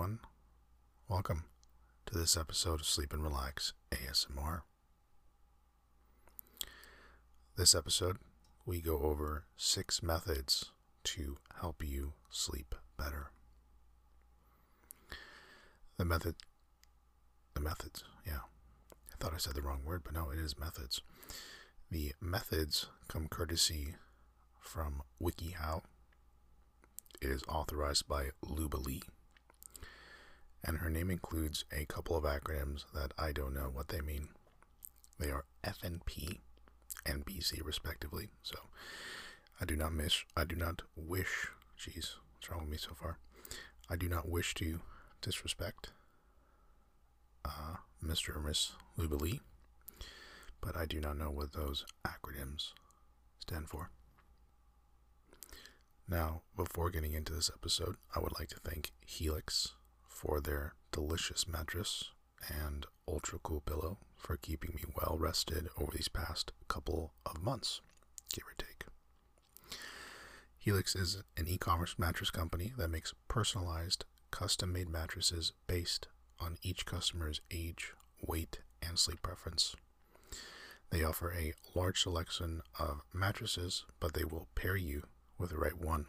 everyone. Welcome to this episode of Sleep and Relax ASMR. This episode, we go over six methods to help you sleep better. The method, the methods, yeah. I thought I said the wrong word, but no, it is methods. The methods come courtesy from WikiHow. It is authorized by Luba Lee. And her name includes a couple of acronyms that I don't know what they mean. They are FNP and BC respectively. So I do not miss I do not wish jeez, what's wrong with me so far? I do not wish to disrespect uh, Mr. or Miss Luba Lee, but I do not know what those acronyms stand for. Now, before getting into this episode, I would like to thank Helix for their delicious mattress and ultra cool pillow for keeping me well rested over these past couple of months, give or take. Helix is an e commerce mattress company that makes personalized, custom made mattresses based on each customer's age, weight, and sleep preference. They offer a large selection of mattresses, but they will pair you with the right one.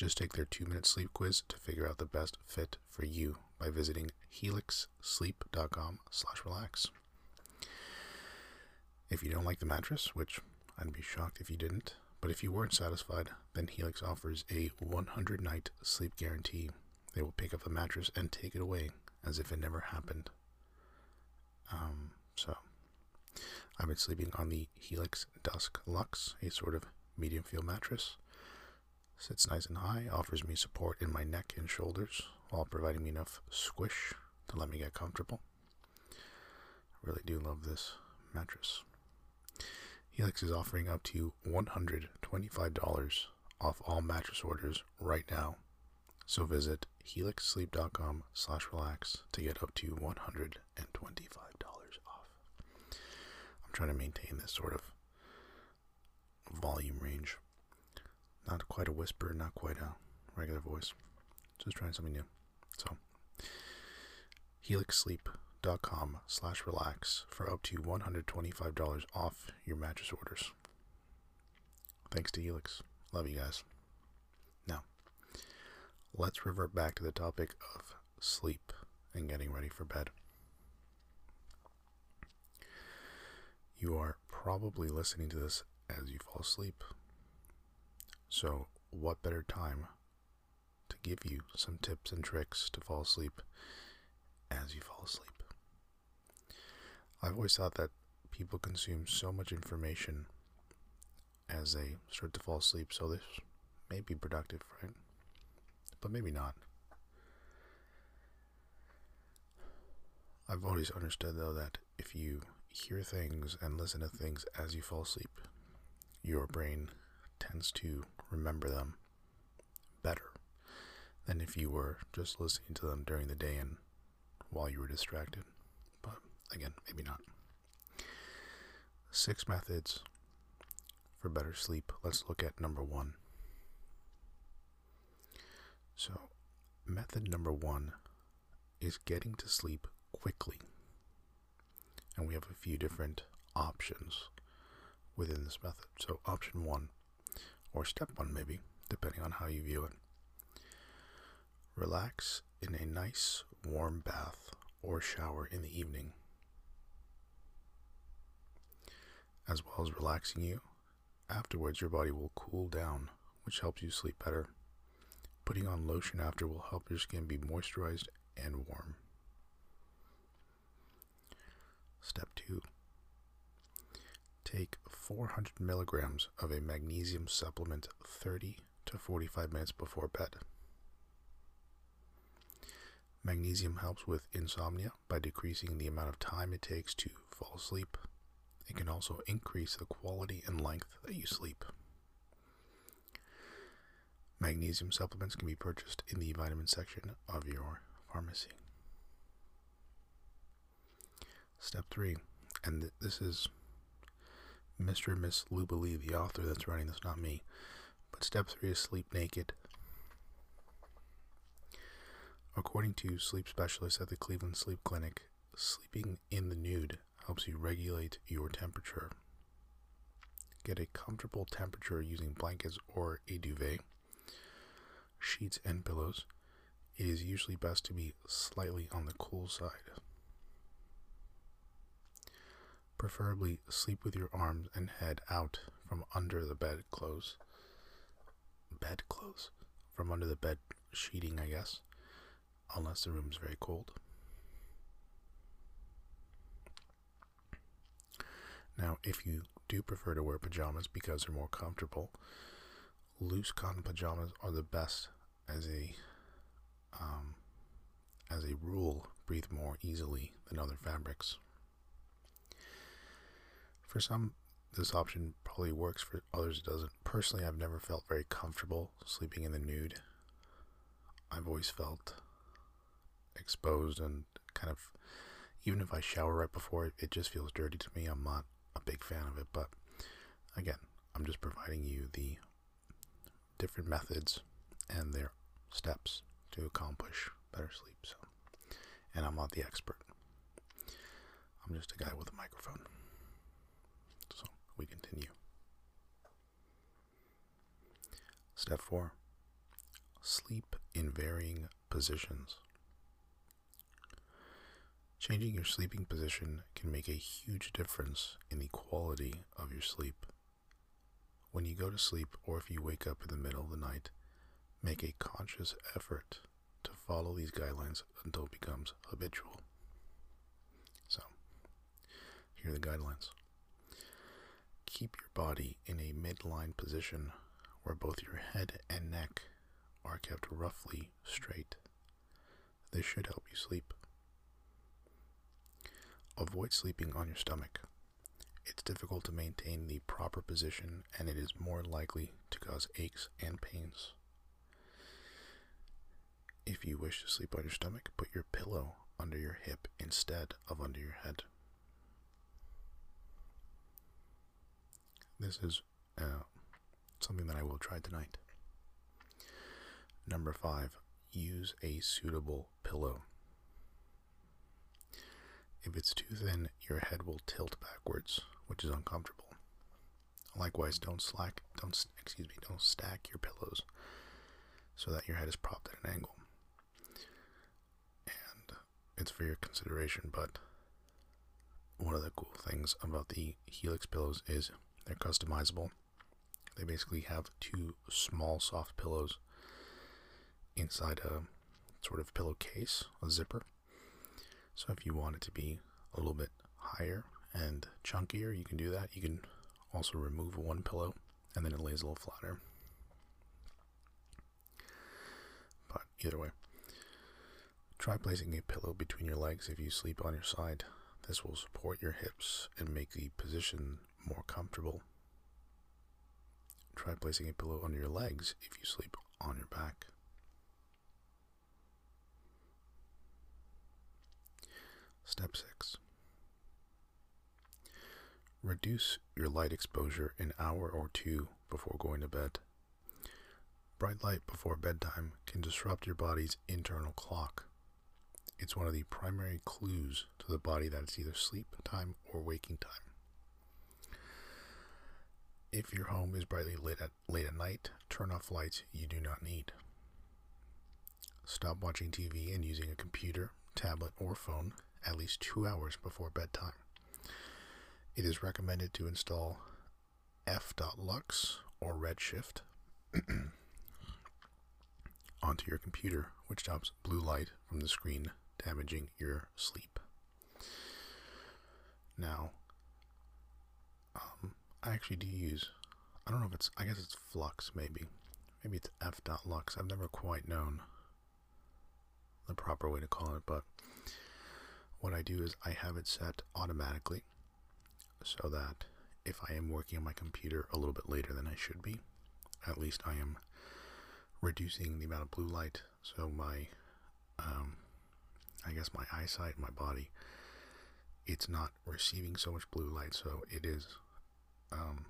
Just take their two minute sleep quiz to figure out the best fit for you by visiting helixsleep.com slash relax. If you don't like the mattress, which I'd be shocked if you didn't, but if you weren't satisfied, then Helix offers a 100 night sleep guarantee. They will pick up the mattress and take it away as if it never happened. Um, so, I've been sleeping on the Helix Dusk Luxe, a sort of medium feel mattress. Sits nice and high, offers me support in my neck and shoulders while providing me enough squish to let me get comfortable. I really do love this mattress. Helix is offering up to $125 off all mattress orders right now. So visit helixsleep.com slash relax to get up to $125 off. I'm trying to maintain this sort of volume range. Not quite a whisper, not quite a regular voice. Just trying something new. So, helixsleep.com slash relax for up to $125 off your mattress orders. Thanks to Helix. Love you guys. Now, let's revert back to the topic of sleep and getting ready for bed. You are probably listening to this as you fall asleep. So, what better time to give you some tips and tricks to fall asleep as you fall asleep? I've always thought that people consume so much information as they start to fall asleep, so this may be productive, right? But maybe not. I've always understood, though, that if you hear things and listen to things as you fall asleep, your brain tends to remember them better than if you were just listening to them during the day and while you were distracted. But again, maybe not. Six methods for better sleep. Let's look at number one. So, method number one is getting to sleep quickly. And we have a few different options within this method. So, option one, or step one, maybe, depending on how you view it. Relax in a nice warm bath or shower in the evening. As well as relaxing you, afterwards your body will cool down, which helps you sleep better. Putting on lotion after will help your skin be moisturized and warm. Step 2 Take 400 milligrams of a magnesium supplement 30 to 45 minutes before bed. Magnesium helps with insomnia by decreasing the amount of time it takes to fall asleep. It can also increase the quality and length that you sleep. Magnesium supplements can be purchased in the vitamin section of your pharmacy. Step 3, and th- this is Mr. and Miss Luba Lee, the author that's writing this, not me. But step 3 is sleep naked. According to sleep specialists at the Cleveland Sleep Clinic, sleeping in the nude helps you regulate your temperature. Get a comfortable temperature using blankets or a duvet, sheets, and pillows. It is usually best to be slightly on the cool side. Preferably sleep with your arms and head out from under the bed clothes. Bed clothes? From under the bed sheeting, I guess. Unless the room is very cold. Now, if you do prefer to wear pajamas because they're more comfortable, loose cotton pajamas are the best as a um, as a rule breathe more easily than other fabrics. For some, this option probably works. For others, it doesn't. Personally, I've never felt very comfortable sleeping in the nude. I've always felt exposed and kind of, even if I shower right before it, just feels dirty to me. I'm not a big fan of it, but again, I'm just providing you the different methods and their steps to accomplish better sleep. So, and I'm not the expert. I'm just a guy with a microphone. We continue. Step 4. Sleep in varying positions. Changing your sleeping position can make a huge difference in the quality of your sleep. When you go to sleep or if you wake up in the middle of the night, make a conscious effort to follow these guidelines until it becomes habitual. So, here are the guidelines. Keep your body in a midline position where both your head and neck are kept roughly straight. This should help you sleep. Avoid sleeping on your stomach. It's difficult to maintain the proper position and it is more likely to cause aches and pains. If you wish to sleep on your stomach, put your pillow under your hip instead of under your head. This is uh, something that I will try tonight. Number five, use a suitable pillow. If it's too thin, your head will tilt backwards, which is uncomfortable. Likewise, don't slack, don't excuse me, don't stack your pillows so that your head is propped at an angle. And it's for your consideration, but one of the cool things about the Helix pillows is they're customizable. They basically have two small soft pillows inside a sort of pillowcase, a zipper so if you want it to be a little bit higher and chunkier, you can do that. You can also remove one pillow and then it lays a little flatter. But either way, try placing a pillow between your legs if you sleep on your side. This will support your hips and make the position more comfortable. Try placing a pillow under your legs if you sleep on your back. Step 6 Reduce your light exposure an hour or two before going to bed. Bright light before bedtime can disrupt your body's internal clock. It's one of the primary clues to the body that it's either sleep time or waking time. If your home is brightly lit at late at night, turn off lights you do not need. Stop watching TV and using a computer, tablet, or phone at least two hours before bedtime. It is recommended to install f.lux or Redshift onto your computer, which stops blue light from the screen damaging your sleep. Now, um, I actually do use, I don't know if it's, I guess it's Flux maybe. Maybe it's f.lux. I've never quite known the proper way to call it, but what I do is I have it set automatically so that if I am working on my computer a little bit later than I should be, at least I am reducing the amount of blue light so my um, I guess my eyesight, my body, it's not receiving so much blue light, so it is um,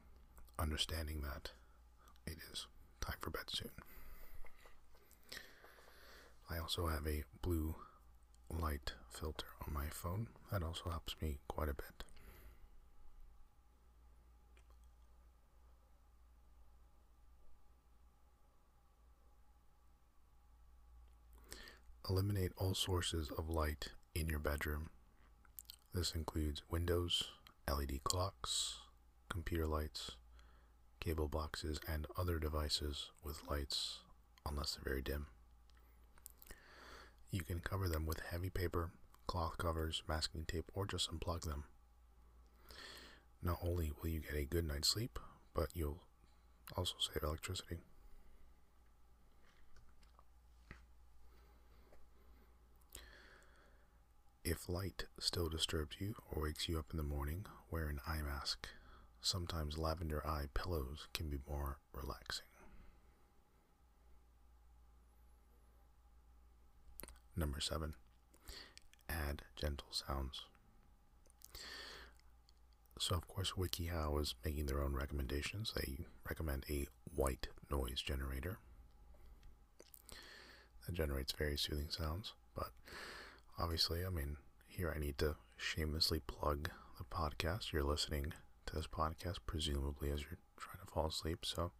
understanding that it is time for bed soon. I also have a blue light filter on my phone. That also helps me quite a bit. Eliminate all sources of light in your bedroom. This includes windows, LED clocks, computer lights, cable boxes, and other devices with lights unless they're very dim. You can cover them with heavy paper, cloth covers, masking tape, or just unplug them. Not only will you get a good night's sleep, but you'll also save electricity. If light still disturbs you or wakes you up in the morning, wear an eye mask. Sometimes lavender eye pillows can be more relaxing. Number seven, add gentle sounds. So, of course, WikiHow is making their own recommendations. They recommend a white noise generator that generates very soothing sounds. But obviously, I mean, here I need to shamelessly plug the podcast. You're listening to this podcast, presumably as you're trying to fall asleep. So,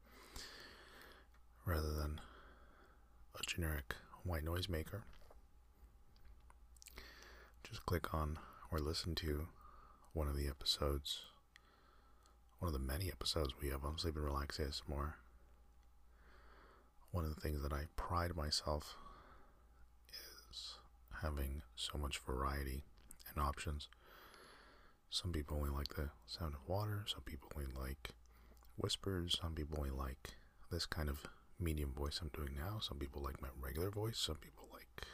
rather than a generic white noise maker, just click on or listen to one of the episodes, one of the many episodes we have on Sleep and Relax ASMR. One of the things that I pride myself is having so much variety and options. Some people only like the sound of water, some people only like whispers, some people only like this kind of medium voice I'm doing now, some people like my regular voice, some people like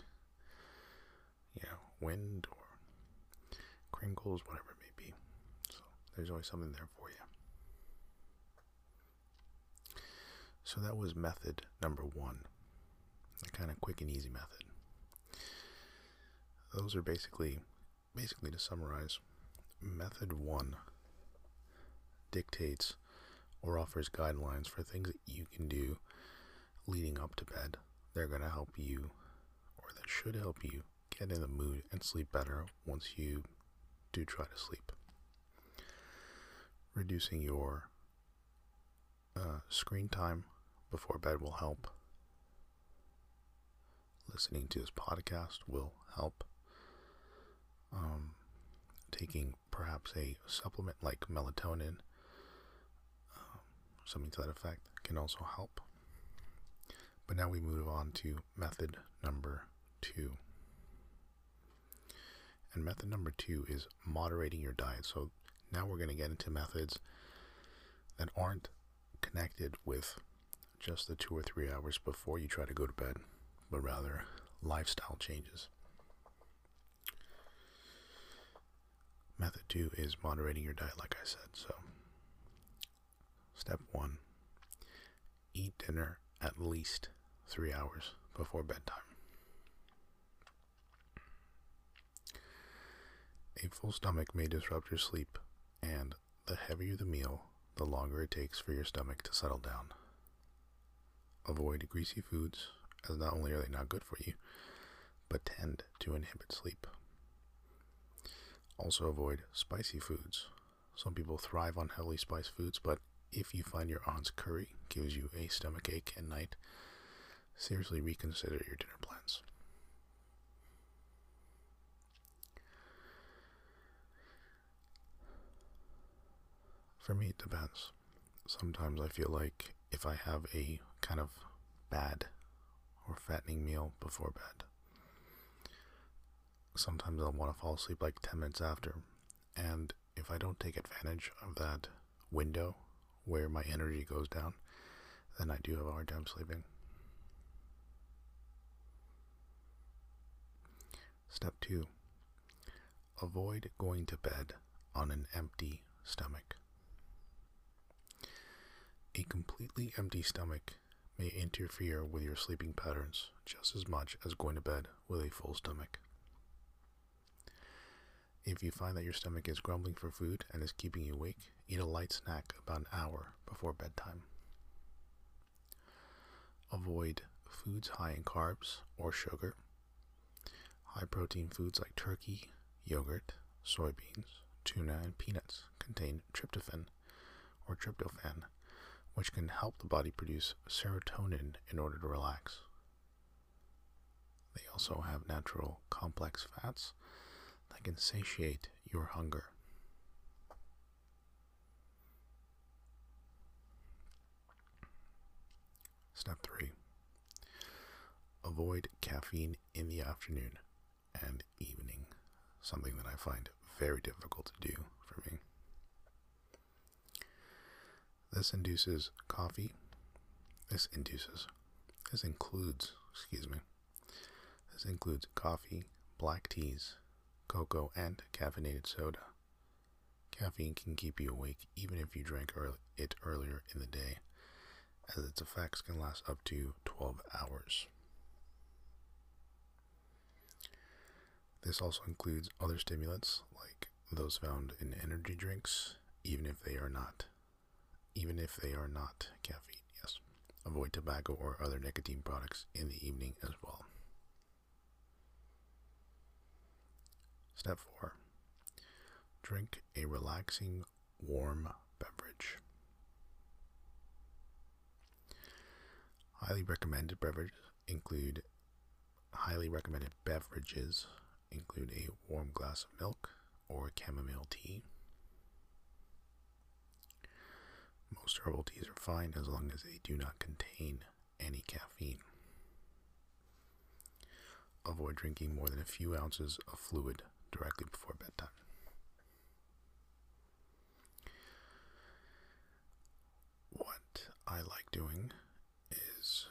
you know, wind or crinkles, whatever it may be. So there's always something there for you. So that was method number one, the kind of quick and easy method. Those are basically, basically to summarize, method one dictates or offers guidelines for things that you can do leading up to bed. They're going to help you, or that should help you, get in the mood and sleep better once you do try to sleep. Reducing your uh, screen time before bed will help. Listening to this podcast will help. Um, taking perhaps a supplement like melatonin, um, something to that effect, can also help. But now we move on to method number two. And method number two is moderating your diet. So now we're going to get into methods that aren't connected with just the two or three hours before you try to go to bed, but rather lifestyle changes. Method two is moderating your diet, like I said. So, step one eat dinner at least three hours before bedtime. A full stomach may disrupt your sleep, and the heavier the meal, the longer it takes for your stomach to settle down. Avoid greasy foods, as not only are they not good for you, but tend to inhibit sleep. Also, avoid spicy foods. Some people thrive on heavily spiced foods, but if you find your aunt's curry gives you a stomach ache at night, seriously reconsider your dinner plans. For me, it depends. Sometimes I feel like if I have a kind of bad or fattening meal before bed, sometimes I'll want to fall asleep like 10 minutes after. And if I don't take advantage of that window where my energy goes down, then I do have a hard time sleeping. Step two avoid going to bed on an empty stomach. A completely empty stomach may interfere with your sleeping patterns just as much as going to bed with a full stomach. If you find that your stomach is grumbling for food and is keeping you awake, eat a light snack about an hour before bedtime. Avoid foods high in carbs or sugar. High protein foods like turkey, yogurt, soybeans, tuna, and peanuts contain tryptophan or tryptophan, which can help the body produce serotonin in order to relax. They also have natural complex fats that can satiate your hunger. Step 3 Avoid caffeine in the afternoon and evening, something that I find very difficult to do for me. This induces coffee. This induces. This includes, excuse me. This includes coffee, black teas, cocoa, and caffeinated soda. Caffeine can keep you awake even if you drank it earlier in the day, as its effects can last up to 12 hours. This also includes other stimulants like those found in energy drinks, even if they are not even if they are not caffeine. Yes. Avoid tobacco or other nicotine products in the evening as well. Step 4. Drink a relaxing warm beverage. Highly recommended beverages include highly recommended beverages include a warm glass of milk or chamomile tea. Most herbal teas are fine as long as they do not contain any caffeine. Avoid drinking more than a few ounces of fluid directly before bedtime. What I like doing is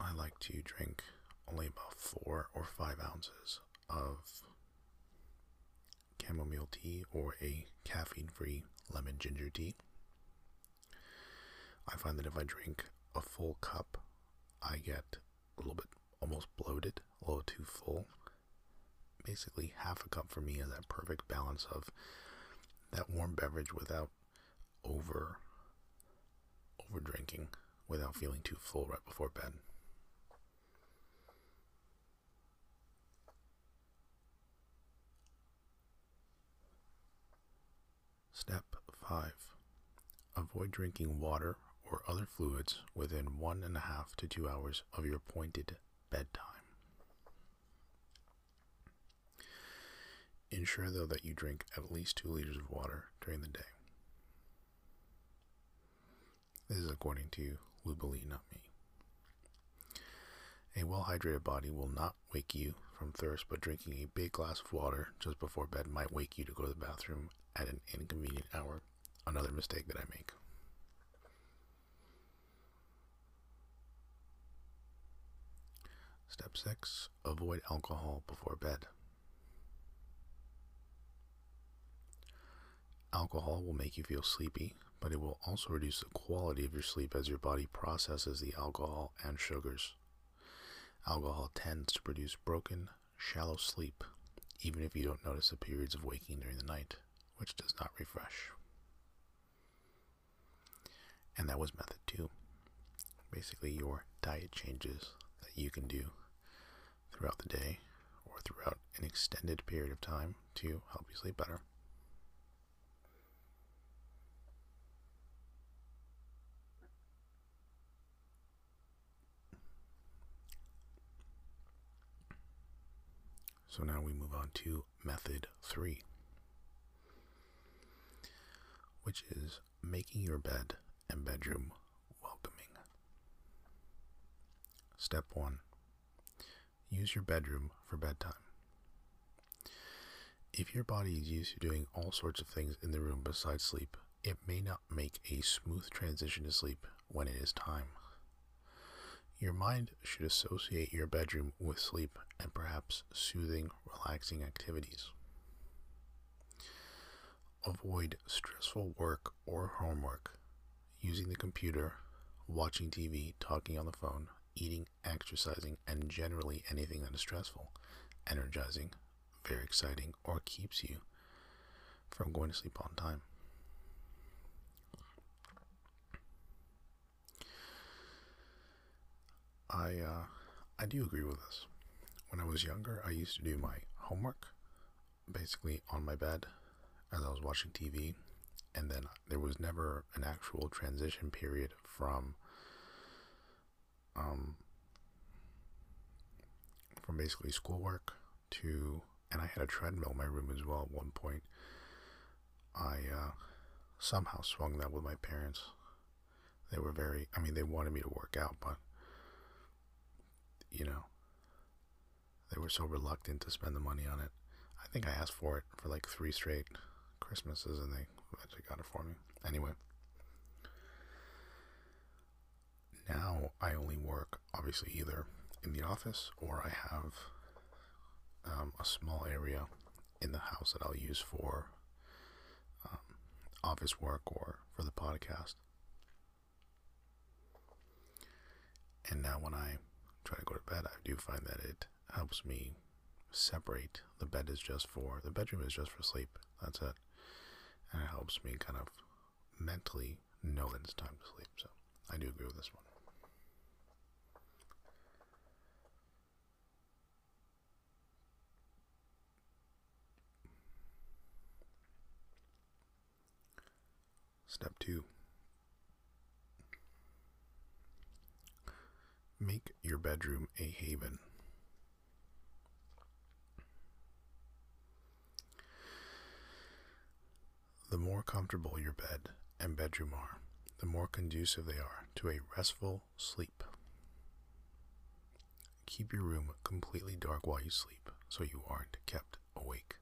I like to drink only about four or five ounces of chamomile tea or a caffeine free lemon ginger tea. I find that if I drink a full cup, I get a little bit almost bloated, a little too full. Basically, half a cup for me is that perfect balance of that warm beverage without over over drinking, without feeling too full right before bed. Step 5. Avoid drinking water or other fluids within one and a half to two hours of your appointed bedtime. Ensure, though, that you drink at least two liters of water during the day. This is according to Luba Lee, not me. A well hydrated body will not wake you from thirst, but drinking a big glass of water just before bed might wake you to go to the bathroom at an inconvenient hour. Another mistake that I make. Step 6 Avoid alcohol before bed. Alcohol will make you feel sleepy, but it will also reduce the quality of your sleep as your body processes the alcohol and sugars. Alcohol tends to produce broken, shallow sleep, even if you don't notice the periods of waking during the night, which does not refresh. And that was method two. Basically, your diet changes that you can do throughout the day or throughout an extended period of time to help you sleep better. So now we move on to method three, which is making your bed and bedroom welcoming. Step one use your bedroom for bedtime. If your body is used to doing all sorts of things in the room besides sleep, it may not make a smooth transition to sleep when it is time. Your mind should associate your bedroom with sleep and perhaps soothing, relaxing activities. Avoid stressful work or homework, using the computer, watching TV, talking on the phone, eating, exercising, and generally anything that is stressful, energizing, very exciting, or keeps you from going to sleep on time. I uh, I do agree with this. When I was younger, I used to do my homework basically on my bed as I was watching TV, and then there was never an actual transition period from um, from basically schoolwork to, and I had a treadmill in my room as well at one point. I uh, somehow swung that with my parents. They were very, I mean, they wanted me to work out, but, you know, they were so reluctant to spend the money on it. I think I asked for it for like three straight Christmases and they eventually got it for me. Anyway. Now I only work, obviously, either in the office or I have um, a small area in the house that I'll use for um, office work or for the podcast. And now when I try to go to bed, I do find that it helps me separate. The bed is just for, the bedroom is just for sleep. That's it. And it helps me kind of mentally know that it's time to sleep. So I do agree with this one. Step two make your bedroom a haven. The more comfortable your bed and bedroom are, the more conducive they are to a restful sleep. Keep your room completely dark while you sleep so you aren't kept awake.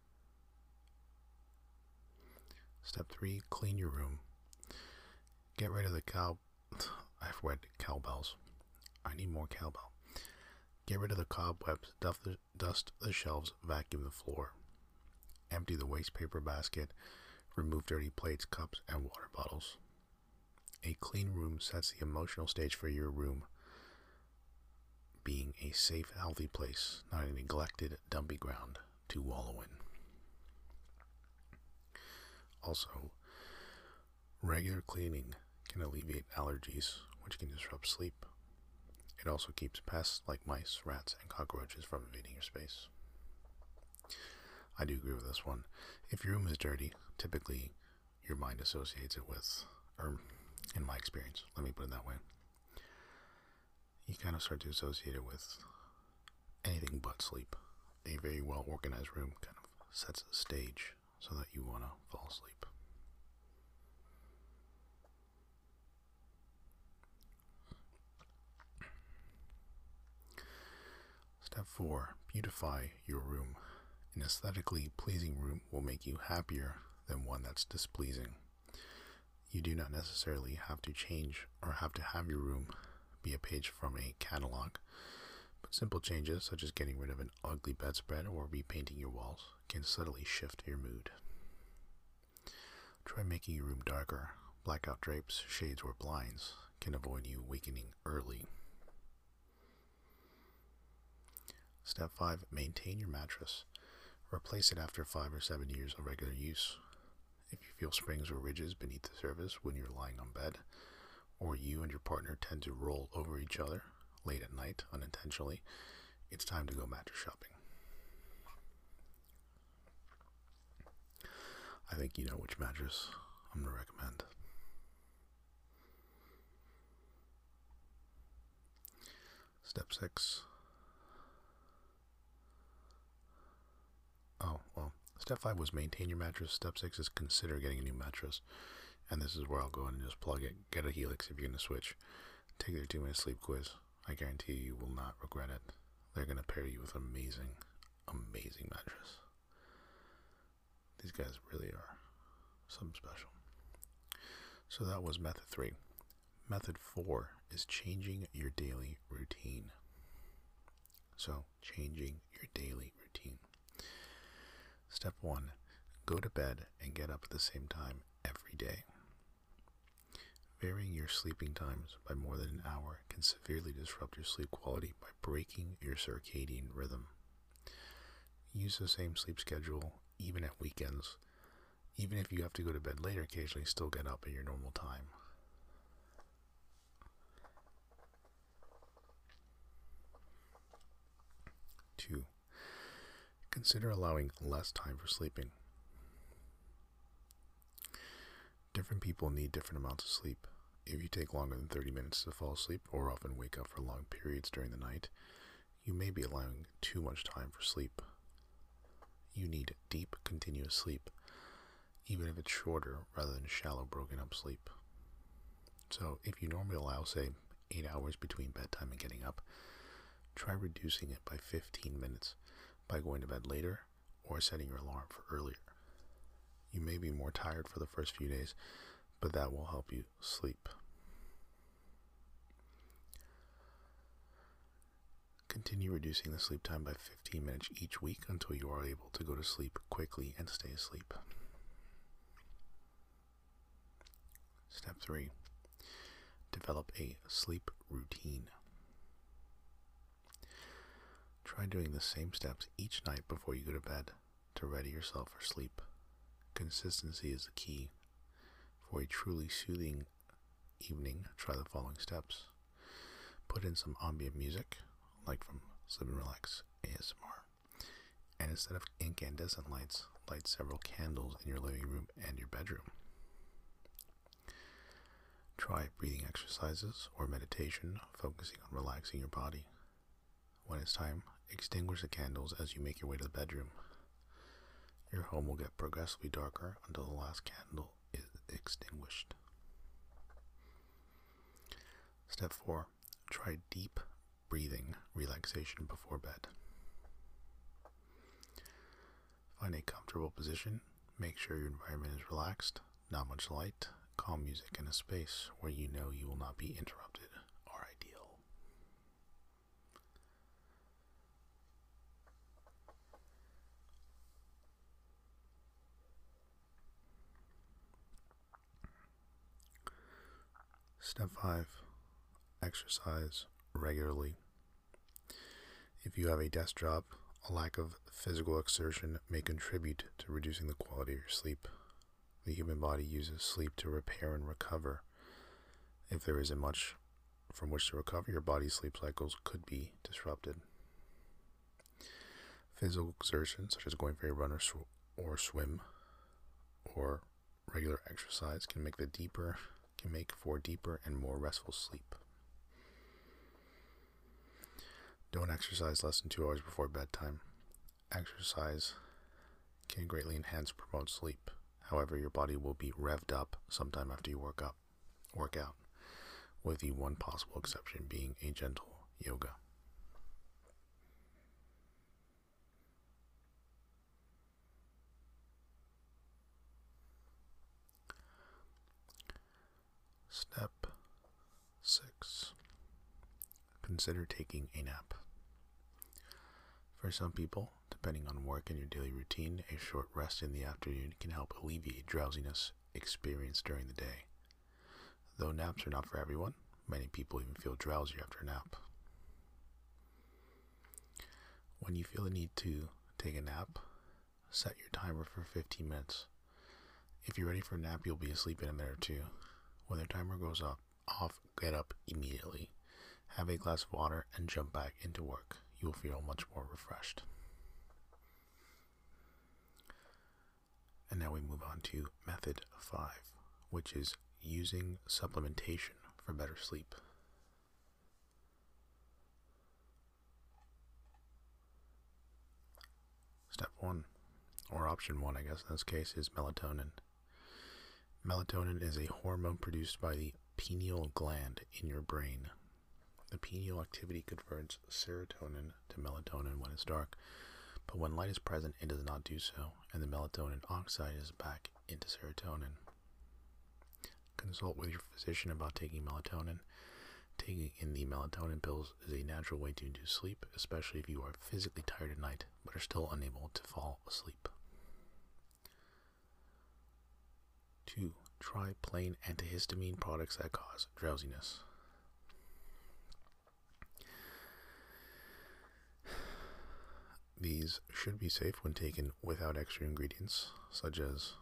Step 3 Clean your room. Get rid of the cow. I've read cowbells. I need more cowbell. Get rid of the cobwebs, the, dust the shelves, vacuum the floor. Empty the waste paper basket, remove dirty plates, cups, and water bottles. A clean room sets the emotional stage for your room being a safe, healthy place, not a neglected, dumpy ground to wallow in. Also, regular cleaning can alleviate allergies, which can disrupt sleep. It also keeps pests like mice, rats, and cockroaches from invading your space. I do agree with this one. If your room is dirty, typically your mind associates it with, or in my experience, let me put it that way, you kind of start to associate it with anything but sleep. A very well organized room kind of sets the stage so that you want to fall asleep. Step 4 Beautify your room. An aesthetically pleasing room will make you happier than one that's displeasing. You do not necessarily have to change or have to have your room be a page from a catalog, but simple changes such as getting rid of an ugly bedspread or repainting your walls can subtly shift your mood. Try making your room darker. Blackout drapes, shades, or blinds can avoid you wakening early Step 5 Maintain your mattress. Replace it after 5 or 7 years of regular use. If you feel springs or ridges beneath the surface when you're lying on bed, or you and your partner tend to roll over each other late at night unintentionally, it's time to go mattress shopping. I think you know which mattress I'm going to recommend. Step 6 Oh, well, step five was maintain your mattress. Step six is consider getting a new mattress. And this is where I'll go in and just plug it. Get a Helix if you're going to switch. Take their two minute sleep quiz. I guarantee you will not regret it. They're going to pair you with amazing, amazing mattress. These guys really are something special. So that was method three. Method four is changing your daily routine. So, changing your daily routine. Step 1 Go to bed and get up at the same time every day. Varying your sleeping times by more than an hour can severely disrupt your sleep quality by breaking your circadian rhythm. Use the same sleep schedule even at weekends. Even if you have to go to bed later occasionally, still get up at your normal time. Consider allowing less time for sleeping. Different people need different amounts of sleep. If you take longer than 30 minutes to fall asleep or often wake up for long periods during the night, you may be allowing too much time for sleep. You need deep, continuous sleep, even if it's shorter rather than shallow, broken up sleep. So, if you normally allow, say, 8 hours between bedtime and getting up, try reducing it by 15 minutes by going to bed later or setting your alarm for earlier. You may be more tired for the first few days, but that will help you sleep. Continue reducing the sleep time by 15 minutes each week until you are able to go to sleep quickly and stay asleep. Step 3 Develop a sleep routine. Try doing the same steps each night before you go to bed to ready yourself for sleep. Consistency is the key. For a truly soothing evening, try the following steps. Put in some ambient music, like from Sleep and Relax ASMR. And instead of incandescent lights, light several candles in your living room and your bedroom. Try breathing exercises or meditation, focusing on relaxing your body. When it's time, extinguish the candles as you make your way to the bedroom. Your home will get progressively darker until the last candle is extinguished. Step 4. Try deep breathing relaxation before bed. Find a comfortable position. Make sure your environment is relaxed, not much light, calm music, and a space where you know you will not be interrupted are ideal. Step 5 Exercise regularly. If you have a desk job, a lack of physical exertion may contribute to reducing the quality of your sleep. The human body uses sleep to repair and recover. If there isn't much from which to recover, your body's sleep cycles could be disrupted. Physical exertion, such as going for a run or, sw- or swim, or regular exercise, can make the deeper make for deeper and more restful sleep. Don't exercise less than two hours before bedtime. Exercise can greatly enhance promote sleep. However, your body will be revved up sometime after you work up, work out, with the one possible exception being a gentle yoga. Step 6. Consider taking a nap. For some people, depending on work and your daily routine, a short rest in the afternoon can help alleviate drowsiness experienced during the day. Though naps are not for everyone, many people even feel drowsy after a nap. When you feel the need to take a nap, set your timer for 15 minutes. If you're ready for a nap, you'll be asleep in a minute or two. When the timer goes up, off, get up immediately. Have a glass of water and jump back into work. You will feel much more refreshed. And now we move on to method 5, which is using supplementation for better sleep. Step 1, or option 1, I guess in this case, is melatonin. Melatonin is a hormone produced by the pineal gland in your brain. The pineal activity converts serotonin to melatonin when it's dark, but when light is present, it does not do so, and the melatonin oxidizes back into serotonin. Consult with your physician about taking melatonin. Taking in the melatonin pills is a natural way to induce sleep, especially if you are physically tired at night but are still unable to fall asleep. 2. Try plain antihistamine products that cause drowsiness. These should be safe when taken without extra ingredients, such as,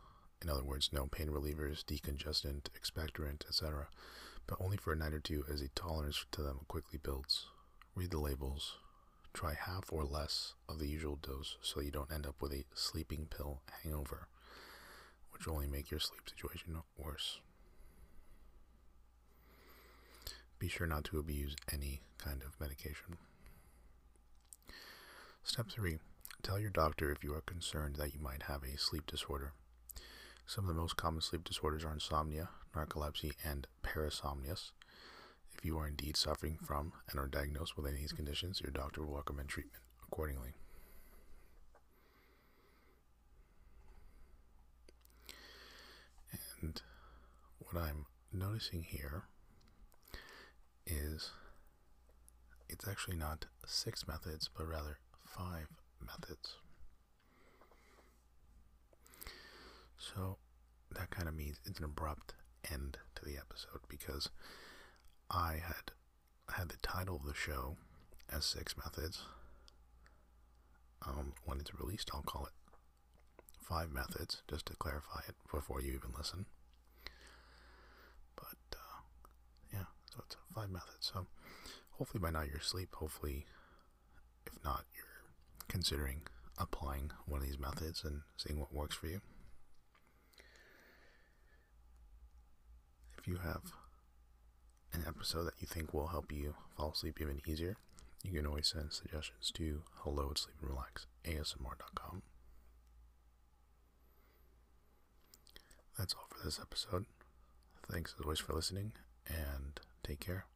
in other words, no pain relievers, decongestant, expectorant, etc., but only for a night or two as a tolerance to them quickly builds. Read the labels. try half or less of the usual dose so you don't end up with a sleeping pill hangover, which will only make your sleep situation worse. Be sure not to abuse any kind of medication. Step 3. Tell your doctor if you are concerned that you might have a sleep disorder. Some of the most common sleep disorders are insomnia, narcolepsy, and parasomnias. If you are indeed suffering from and are diagnosed with any of these conditions, your doctor will recommend treatment accordingly. And what I'm noticing here is it's actually not six methods, but rather five methods. So that kind of means it's an abrupt end to the episode because I had had the title of the show as Six Methods. Um, when it's released, I'll call it Five Methods, just to clarify it before you even listen. But, uh, yeah, so it's five methods. So, hopefully by now you're asleep. Hopefully, if not, you're considering applying one of these methods and seeing what works for you. If you have an episode that you think will help you fall asleep even easier, you can always send suggestions to hello at sleep and relax asmr.com. That's all for this episode. Thanks as always for listening and take care.